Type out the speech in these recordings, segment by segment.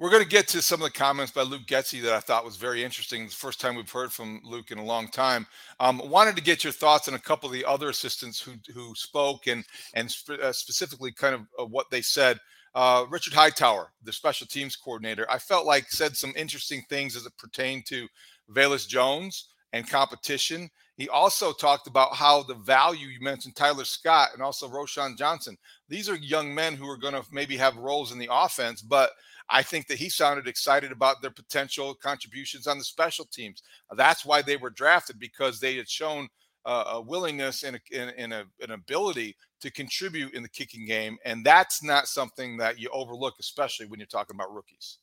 We're going to get to some of the comments by Luke Getsy that I thought was very interesting. The first time we've heard from Luke in a long time. Um, wanted to get your thoughts on a couple of the other assistants who who spoke and and sp- uh, specifically kind of uh, what they said. Uh, Richard Hightower, the special teams coordinator, I felt like said some interesting things as it pertained to Velus Jones and competition. He also talked about how the value you mentioned Tyler Scott and also Roschon Johnson. These are young men who are going to maybe have roles in the offense, but I think that he sounded excited about their potential contributions on the special teams. That's why they were drafted because they had shown uh, a willingness and, a, and a, an ability to contribute in the kicking game. And that's not something that you overlook, especially when you're talking about rookies.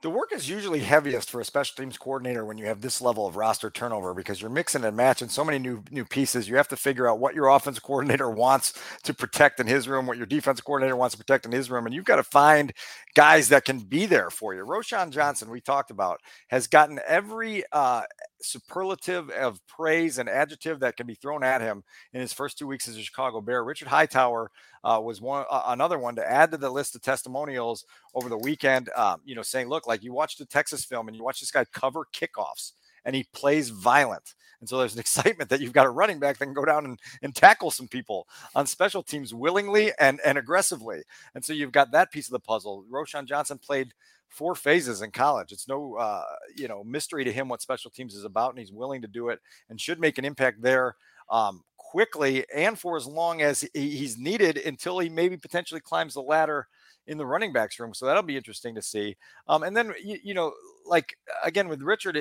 The work is usually heaviest for a special teams coordinator when you have this level of roster turnover because you're mixing and matching so many new new pieces. You have to figure out what your offensive coordinator wants to protect in his room, what your defensive coordinator wants to protect in his room, and you've got to find guys that can be there for you. Roschon Johnson, we talked about, has gotten every uh, superlative of praise and adjective that can be thrown at him in his first two weeks as a Chicago Bear. Richard Hightower uh, was one uh, another one to add to the list of testimonials over the weekend. Um, you know, saying, "Look, like you watch the Texas film and you watch this guy cover kickoffs, and he plays violent." And so there's an excitement that you've got a running back that can go down and, and tackle some people on special teams willingly and, and aggressively. And so you've got that piece of the puzzle. Roschon Johnson played four phases in college. It's no, uh, you know, mystery to him what special teams is about, and he's willing to do it and should make an impact there um, quickly and for as long as he's needed until he maybe potentially climbs the ladder in the running backs room. So that'll be interesting to see. Um, and then you, you, know, like again with Richard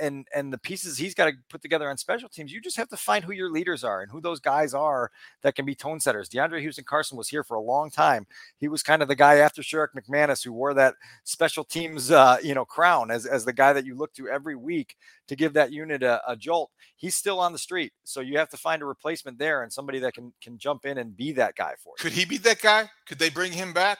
and and the pieces he's got to put together on special teams, you just have to find who your leaders are and who those guys are that can be tone setters. DeAndre Houston Carson was here for a long time. He was kind of the guy after Sherrick McManis who wore that special teams uh, you know crown as as the guy that you look to every week to give that unit a, a jolt. He's still on the street, so you have to find a replacement there and somebody that can can jump in and be that guy for you. Could he be that guy? Could they bring him back?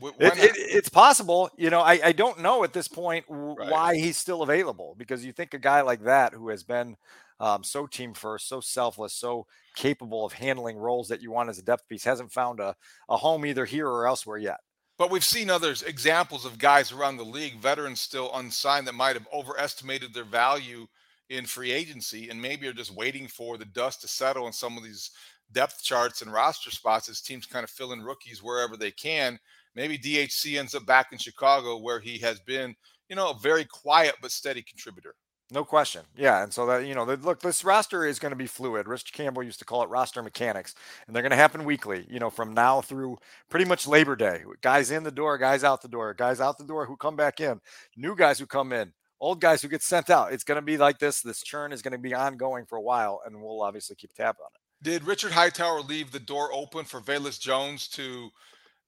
It, it, it's possible. You know, I, I don't know at this point right. why he's still available because you think a guy like that who has been um, so team first, so selfless, so capable of handling roles that you want as a depth piece hasn't found a, a home either here or elsewhere yet. But we've seen others examples of guys around the league, veterans still unsigned, that might have overestimated their value in free agency and maybe are just waiting for the dust to settle in some of these depth charts and roster spots as teams kind of fill in rookies wherever they can maybe DHC ends up back in Chicago where he has been, you know, a very quiet but steady contributor. No question. Yeah. And so that, you know, look, this roster is going to be fluid. Rich Campbell used to call it roster mechanics, and they're going to happen weekly, you know, from now through pretty much Labor Day. Guys in the door, guys out the door, guys out the door who come back in, new guys who come in, old guys who get sent out. It's going to be like this. This churn is going to be ongoing for a while, and we'll obviously keep tab on it. Did Richard Hightower leave the door open for Velus Jones to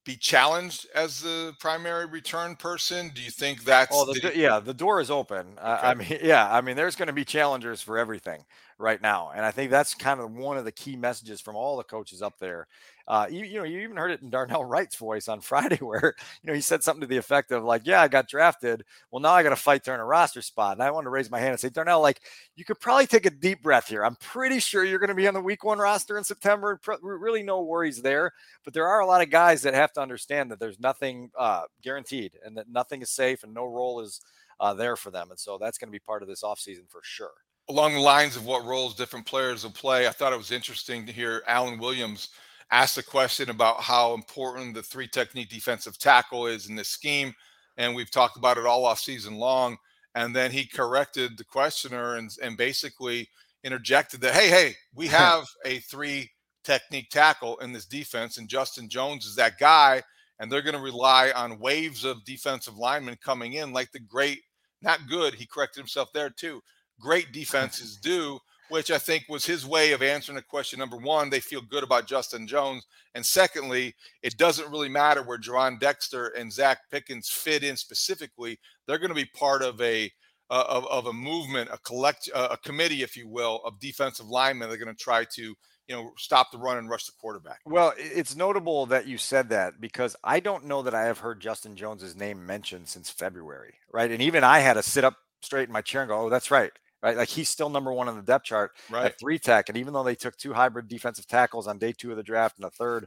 be challenged as the primary return person? Do you think that's oh, the, yeah, the door is open. Okay. Uh, I mean, yeah, I mean, there's going to be challengers for everything right now, and I think that's kind of one of the key messages from all the coaches up there uh, you, you know, you even heard it in Darnell Wright's voice on Friday, where you know he said something to the effect of like, "Yeah, I got drafted. Well, now I got to fight to earn a roster spot." And I wanted to raise my hand and say, Darnell, like, you could probably take a deep breath here. I'm pretty sure you're going to be on the Week One roster in September. Really, no worries there. But there are a lot of guys that have to understand that there's nothing uh, guaranteed, and that nothing is safe, and no role is uh, there for them. And so that's going to be part of this offseason for sure along the lines of what roles different players will play, I thought it was interesting to hear Alan Williams asked a question about how important the three technique defensive tackle is in this scheme. And we've talked about it all off season long. And then he corrected the questioner and, and basically interjected that, hey, hey, we have a three technique tackle in this defense, and Justin Jones is that guy. And they're going to rely on waves of defensive linemen coming in, like the great, not good. He corrected himself there too. Great defenses do which I think was his way of answering the question. Number one, they feel good about Justin Jones. And secondly, it doesn't really matter where Gervon Dexter and Zacch Pickens fit in specifically. They're going to be part of a uh, of, of a movement, a collect, uh, a committee, if you will, of defensive linemen. They're going to try to you know stop the run and rush the quarterback. Well, it's notable that you said that because I don't know that I have heard Justin Jones's name mentioned since February, right? And even I had to sit up straight in my chair and go, "Oh, that's right right? Like he's still number one on the depth chart right. at three tech. And even though they took two hybrid defensive tackles on day two of the draft and a third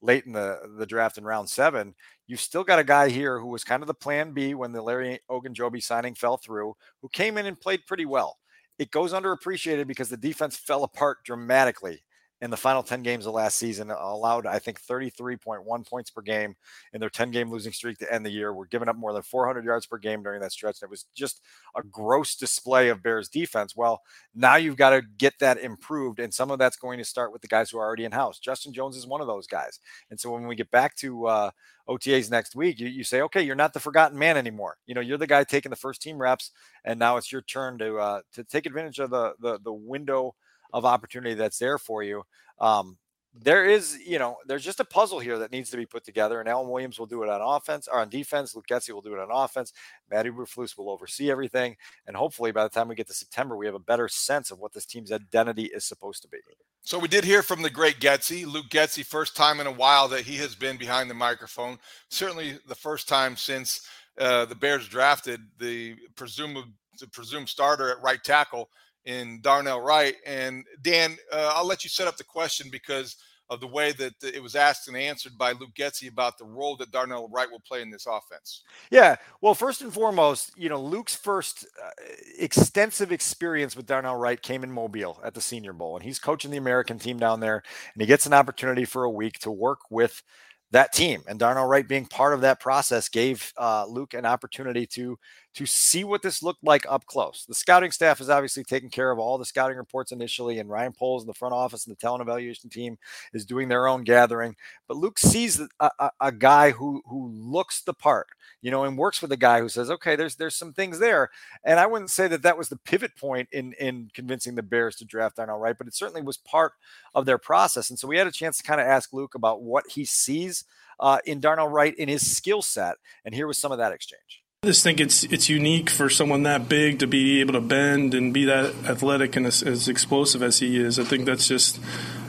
late in the, the draft in round seven, you still got a guy here who was kind of the plan B when the Larry Ogunjobi signing fell through, who came in and played pretty well. It goes underappreciated because the defense fell apart dramatically in the final 10 games of last season, allowed, I think, 33.1 points per game in their 10 game losing streak to end the year. We're giving up more than 400 yards per game during that stretch. And it was just a gross display of Bears defense. Well, now you've got to get that improved. And some of that's going to start with the guys who are already in house. Justin Jones is one of those guys. And so when we get back to uh, OTAs next week, you, you say, okay, you're not the forgotten man anymore. You know, you're the guy taking the first team reps, and now it's your turn to uh, to take advantage of the the, the window of opportunity that's there for you. Um, there is, you know, there's just a puzzle here that needs to be put together. And Alan Williams will do it on offense or on defense. Luke Getsy will do it on offense. Matt Eberflus will oversee everything. And hopefully by the time we get to September, we have a better sense of what this team's identity is supposed to be. So we did hear from the great Getsy, Luke Getsy, first time in a while that he has been behind the microphone. Certainly the first time since uh, the Bears drafted the presumed the presumed starter at right tackle in Darnell Wright. And Dan, uh, I'll let you set up the question because of the way that it was asked and answered by Luke Getsy about the role that Darnell Wright will play in this offense. Yeah, well, first and foremost, you know, Luke's first uh, extensive experience with Darnell Wright came in Mobile at the Senior Bowl, and he's coaching the American team down there, and he gets an opportunity for a week to work with that team. And Darnell Wright being part of that process gave uh, Luke an opportunity to to see what this looked like up close. The scouting staff is obviously taking care of all the scouting reports initially, and Ryan Poles in the front office and the talent evaluation team is doing their own gathering. But Luke sees a, a, a guy who who looks the part, you know, and works with a guy who says, "Okay, there's there's some things there." And I wouldn't say that that was the pivot point in in convincing the Bears to draft Darnell Wright, but it certainly was part of their process. And so we had a chance to kind of ask Luke about what he sees uh, in Darnell Wright in his skill set. And here was some of that exchange. I just think it's it's unique for someone that big to be able to bend and be that athletic and as, as explosive as he is. I think that's just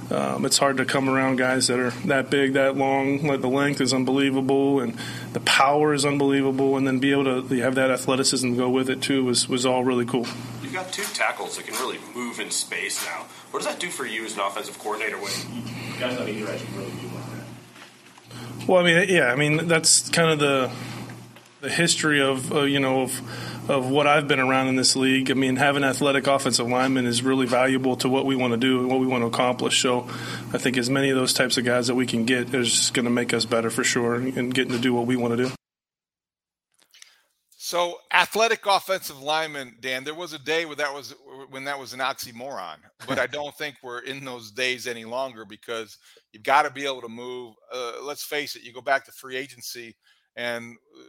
um, it's hard to come around guys that are that big, that long. Like the length is unbelievable, and the power is unbelievable, and then be able to have that athleticism go with it too was was all really cool. You've got two tackles that can really move in space now. What does that do for you as an offensive coordinator when guys on either edge can really do like that? well, I mean, yeah, I mean that's kind of the the history of uh, you know of of what I've been around in this league. I mean, having athletic offensive linemen is really valuable to what we want to do and what we want to accomplish. So, I think as many of those types of guys that we can get is going to make us better for sure, and getting to do what we want to do. So athletic offensive lineman, Dan. There was a day where that was when that was an oxymoron, but I don't think we're in those days any longer because you've got to be able to move. Uh, let's face it. You go back to free agency, and uh,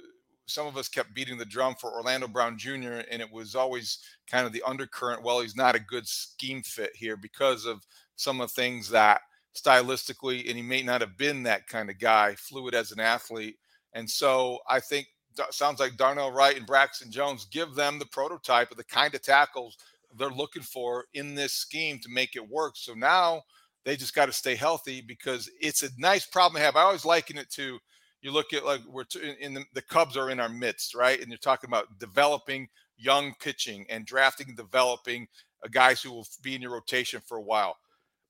some of us kept beating the drum for Orlando Brown Jr. and it was always kind of the undercurrent. Well, he's not a good scheme fit here because of some of the things that stylistically, and he may not have been that kind of guy, fluid as an athlete. And so I think sounds like Darnell Wright and Braxton Jones give them the prototype of the kind of tackles they're looking for in this scheme to make it work. So now they just got to stay healthy because it's a nice problem to have. I always liken it to you look at like we're t- in the, the Cubs are in our midst, right? And you're talking about developing young pitching and drafting, developing uh, guys who will be in your rotation for a while.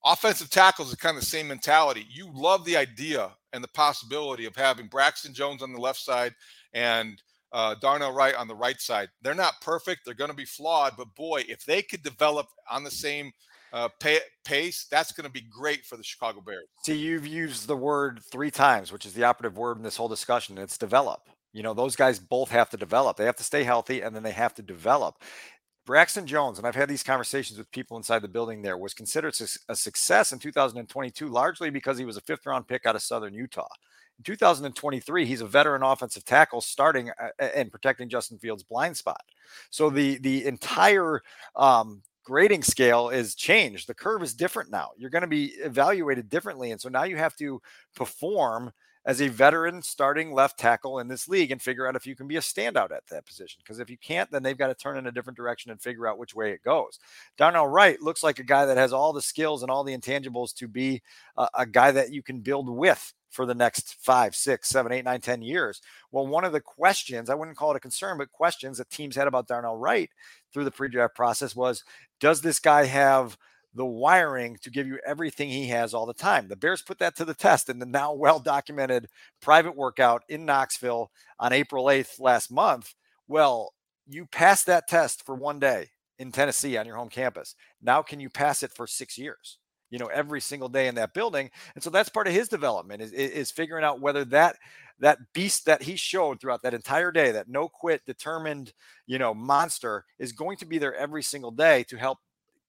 Offensive tackles is kind of the same mentality. You love the idea and the possibility of having Braxton Jones on the left side and uh, Darnell Wright on the right side. They're not perfect. They're going to be flawed, but boy, if they could develop on the same uh, pay, pace, that's going to be great for the Chicago Bears. See, you've used the word three times, which is the operative word in this whole discussion. It's develop. You know, those guys both have to develop. They have to stay healthy and then they have to develop. Braxton Jones, and I've had these conversations with people inside the building there, was considered a success in 2022 largely because he was a fifth round pick out of Southern Utah. In 2023, he's a veteran offensive tackle starting uh, and protecting Justin Fields' blind spot. So the the entire um, grading scale is changed. The curve is different now. You're going to be evaluated differently, and so now you have to perform as a veteran starting left tackle in this league and figure out if you can be a standout at that position. Because if you can't, then they've got to turn in a different direction and figure out which way it goes. Darnell Wright looks like a guy that has all the skills and all the intangibles to be a, a guy that you can build with for the next five, six, seven, eight, nine, ten years. Well, one of the questions, I wouldn't call it a concern, but questions that teams had about Darnell Wright through the pre-draft process was, does this guy have – the wiring to give you everything he has all the time. The Bears put that to the test in the now well documented private workout in Knoxville on April 8th last month. Well, you passed that test for one day in Tennessee on your home campus. Now, can you pass it for six years? You know, every single day in that building. And so that's part of his development is, is figuring out whether that that beast that he showed throughout that entire day, that no quit, determined, you know, monster is going to be there every single day to help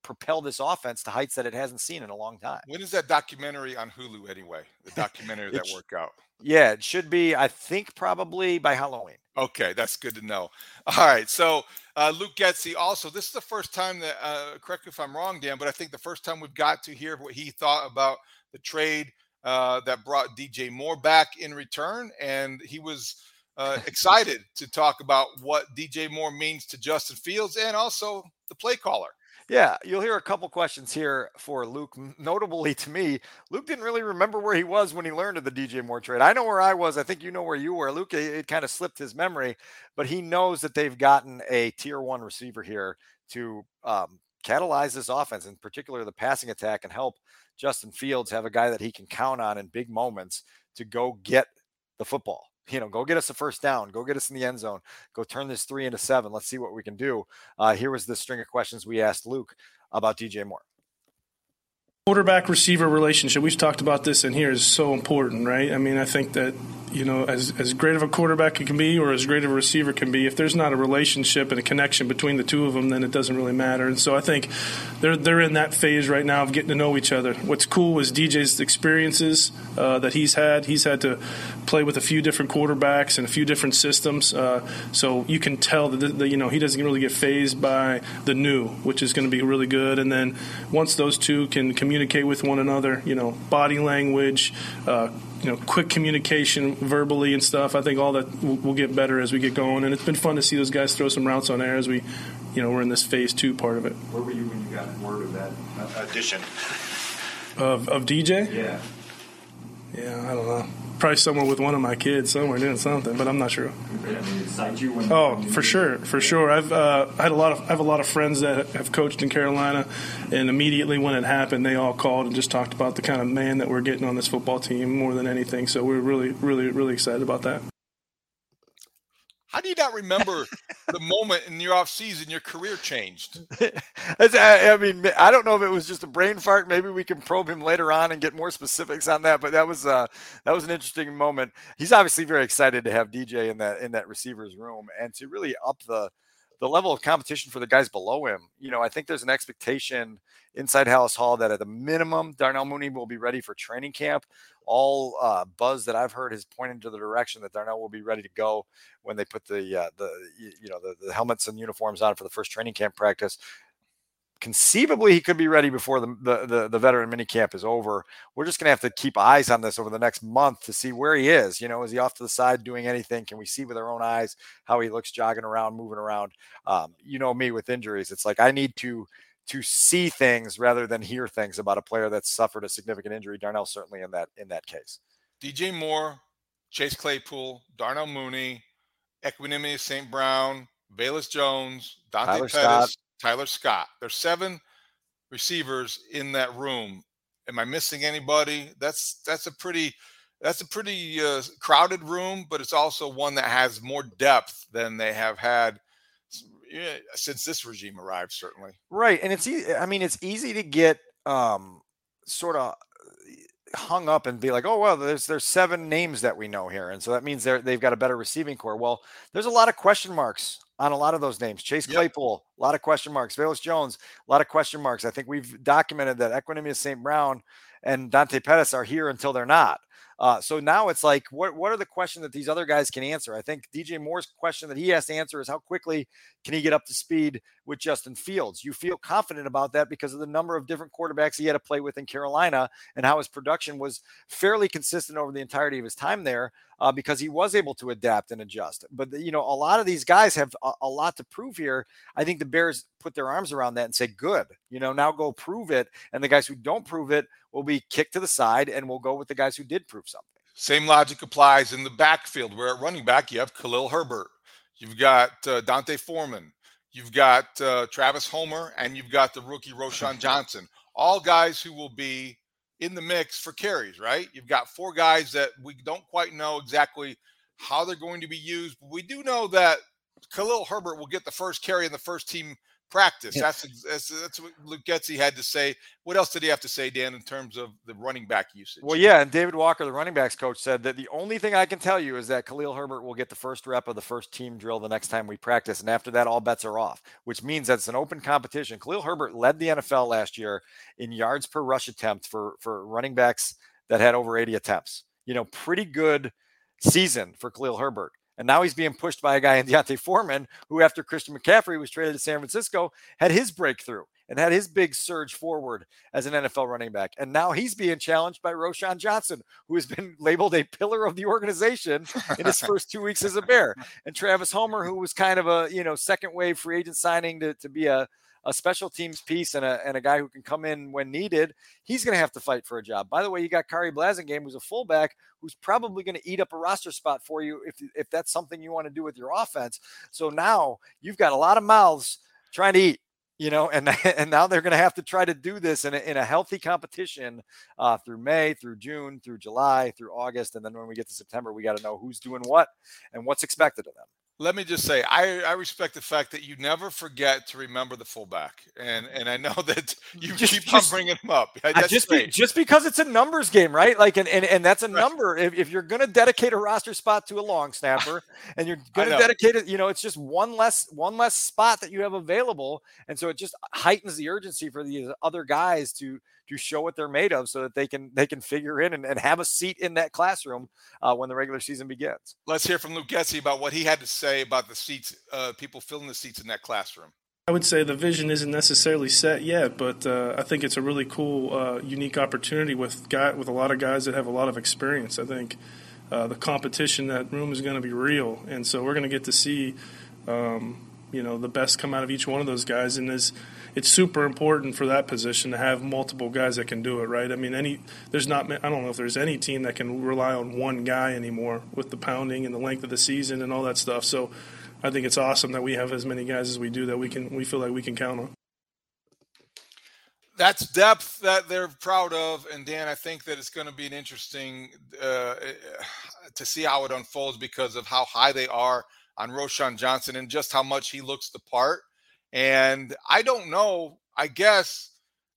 propel this offense to heights that it hasn't seen in a long time. When is that documentary on Hulu anyway? The documentary that worked out. Yeah, it should be. I think probably by Halloween. Okay, that's good to know. All right, so uh, Luke Getsy. Also, this is the first time that. Uh, correct me if I'm wrong, Dan, but I think the first time we've got to hear what he thought about the trade uh, that brought DJ Moore back in return, and he was. Uh, excited to talk about what DJ Moore means to Justin Fields and also the play caller. Yeah, you'll hear a couple questions here for Luke. Notably to me, Luke didn't really remember where he was when he learned of the DJ Moore trade. I know where I was. I think you know where you were. Luke, it, it kind of slipped his memory, but he knows that they've gotten a tier one receiver here to um, catalyze this offense, in particular the passing attack, and help Justin Fields have a guy that he can count on in big moments to go get the football you know, go get us a first down, go get us in the end zone, go turn this three into seven. Let's see what we can do. Uh, here was the string of questions we asked Luke about DJ Moore. Quarterback receiver relationship, we've talked about this in here, is so important, right? I mean, I think that you know, as, as great of a quarterback it can be or as great of a receiver can be, if there's not a relationship and a connection between the two of them, then it doesn't really matter. And so I think they're, they're in that phase right now of getting to know each other. What's cool is DJ's experiences uh, that he's had. He's had to play with a few different quarterbacks and a few different systems. Uh, so you can tell that, the, you know, he doesn't really get phased by the new, which is going to be really good. And then once those two can communicate with one another, you know, body language, uh, you know, quick communication verbally and stuff. I think all that will, will, get better as we get going, and it's been fun to see those guys throw some routes on air as we, you know, we're in this phase two part of it. Where were you when you got word of that addition? Of of DJ? Yeah. Yeah, I don't know probably somewhere with one of my kids somewhere doing something, but I'm not sure. oh, for sure, for sure. I've uh, had a lot of I have a lot of friends that have coached in Carolina, and immediately when it happened, they all called and just talked about the kind of man that we're getting on this football team more than anything. So we're really, really, really excited about that. How do you not remember the moment in your off season your career changed? I mean, I don't know if it was just a brain fart. Maybe we can probe him later on and get more specifics on that. But that was uh, that was an interesting moment. He's obviously very excited to have DJ in that in that receivers room and to really up the the level of competition for the guys below him. You know, I think there's an expectation inside Halas Hall that at the minimum, Darnell Mooney will be ready for training camp. All uh, buzz that I've heard is pointing to the direction that Darnell will be ready to go when they put the uh, the you know the, the helmets and uniforms on for the first training camp practice conceivably he could be ready before the, the, the, the veteran mini camp is over. We're just going to have to keep eyes on this over the next month to see where he is. You know, is he off to the side doing anything? Can we see with our own eyes how he looks jogging around, moving around? Um, you know me with injuries. It's like I need to to see things rather than hear things about a player that's suffered a significant injury. Darnell certainly in that in that case. DJ Moore, Chase Claypool, Darnell Mooney, Equanimeous St. Brown, Velus Jones, Dante Tyler Pettis, Scott. Tyler Scott. There's seven receivers in that room. Am I missing anybody? That's that's a pretty that's a pretty uh, crowded room, but it's also one that has more depth than they have had since this regime arrived. Certainly, right. And it's easy. I mean, it's easy to get um, sort of hung up and be like, oh well, there's there's seven names that we know here, and so that means they're they've got a better receiving core. Well, there's a lot of question marks on a lot of those names. Chase Claypool, yep. a lot of question marks. Velus Jones, a lot of question marks. I think we've documented that Equanimeous St. Brown and Dante Pettis are here until they're not. Uh, so now it's like, what what are the questions that these other guys can answer? I think DJ Moore's question that he has to answer is how quickly can he get up to speed with Justin Fields? You feel confident about that because of the number of different quarterbacks he had to play with in Carolina and how his production was fairly consistent over the entirety of his time there uh, because he was able to adapt and adjust. But you know, a lot of these guys have a, a lot to prove here. I think the Bears put their arms around that and say, "Good, you know, now go prove it." And the guys who don't prove it will be kicked to the side, and we'll go with the guys who did prove something. Same logic applies in the backfield. Where at running back, you have Khalil Herbert, you've got uh, D'Onta Foreman, you've got uh, Travis Homer, and you've got the rookie Roschon Johnson. All guys who will be in the mix for carries, right? You've got four guys that we don't quite know exactly how they're going to be used, but we do know that Khalil Herbert will get the first carry in the first team practice. That's, that's that's what Luke Getsy had to say. What else did he have to say, Dan, in terms of the running back usage? Well, yeah, and David Walker, the running backs coach, said that the only thing I can tell you is that Khalil Herbert will get the first rep of the first team drill the next time we practice, and after that, all bets are off. Which means that it's an open competition. Khalil Herbert led the NFL last year in yards per rush attempt for for running backs that had over 80 attempts. You know, pretty good season for Khalil Herbert. And now he's being pushed by a guy in D'Onta Foreman, who, after Christian McCaffrey was traded to San Francisco, had his breakthrough and had his big surge forward as an NFL running back. And now he's being challenged by Roschon Johnson, who has been labeled a pillar of the organization in his first two weeks as a Bear. And Travis Homer, who was kind of a you know second wave free agent signing to, to be a a special teams piece and a, and a guy who can come in when needed, he's going to have to fight for a job. By the way, you got Khari Blasingame, who's a fullback, who's probably going to eat up a roster spot for you if, if that's something you want to do with your offense. So now you've got a lot of mouths trying to eat you know, and and now they're going to have to try to do this in a, in a healthy competition uh, through May, through June, through July, through August, and then when we get to September, we got to know who's doing what and what's expected of them let me just say I, I respect the fact that you never forget to remember the fullback and and i know that you just, keep just, on bringing him up. That's just, be, just because it's a numbers game right? Like and and, and that's a right. number. If, if you're going to dedicate a roster spot to a long snapper and you're going to dedicate it you know it's just one less one less spot that you have available and so it just heightens the urgency for these other guys to to show what they're made of so that they can they can figure in and, and have a seat in that classroom uh, when the regular season begins. Let's hear from Luke Getsy about what he had to say about the seats, uh, people filling the seats in that classroom. I would say the vision isn't necessarily set yet, but uh, I think it's a really cool, uh, unique opportunity with guy with a lot of guys that have a lot of experience. I think uh, the competition that room is going to be real, and so we're going to get to see, um, you know, the best come out of each one of those guys. And as it's super important for that position to have multiple guys that can do it, right? I mean, any there's not I don't know if there's any team that can rely on one guy anymore with the pounding and the length of the season and all that stuff. So I think it's awesome that we have as many guys as we do that we can we feel like we can count on. That's depth that they're proud of, and Dan, I think that it's going to be an interesting uh, to see how it unfolds because of how high they are on Roschon Johnson and just how much he looks the part. And I don't know. I guess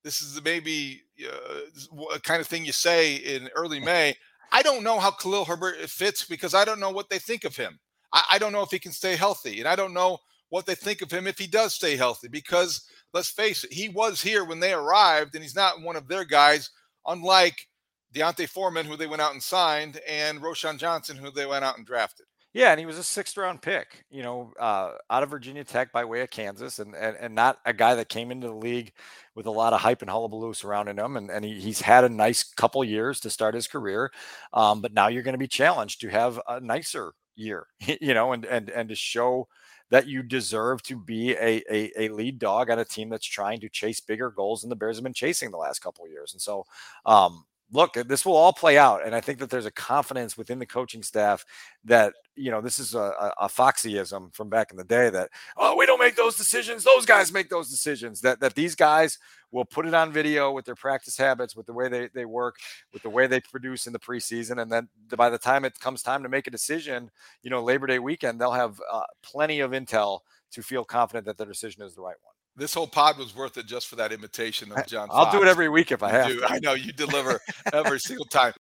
this is maybe uh, a kind of thing you say in early May. I don't know how Khalil Herbert fits because I don't know what they think of him. I, I don't know if he can stay healthy, and I don't know what they think of him if he does stay healthy. Because let's face it, he was here when they arrived, and he's not one of their guys. Unlike D'Onta Foreman, who they went out and signed, and Roschon Johnson, who they went out and drafted. Yeah, and he was a sixth round pick, you know, uh, out of Virginia Tech by way of Kansas, and, and and not a guy that came into the league with a lot of hype and hullabaloo surrounding him. And, and he, he's had a nice couple years to start his career, um, but now you're going to be challenged to have a nicer year, you know, and and and to show that you deserve to be a, a, a lead dog on a team that's trying to chase bigger goals than the Bears have been chasing the last couple years. And so, um, look, this will all play out. And I think that there's a confidence within the coaching staff that, you know, this is a, a, Foxyism from back in the day that, oh, we don't make those decisions. Those guys make those decisions. That that these guys will put it on video with their practice habits, with the way they, they work, with the way they produce in the preseason. And then by the time it comes time to make a decision, you know, Labor Day weekend, they'll have uh, plenty of intel to feel confident that their decision is the right one this whole pod was worth it just for that imitation of John. I'll Fox. do it every week if I have. I know you deliver every single time.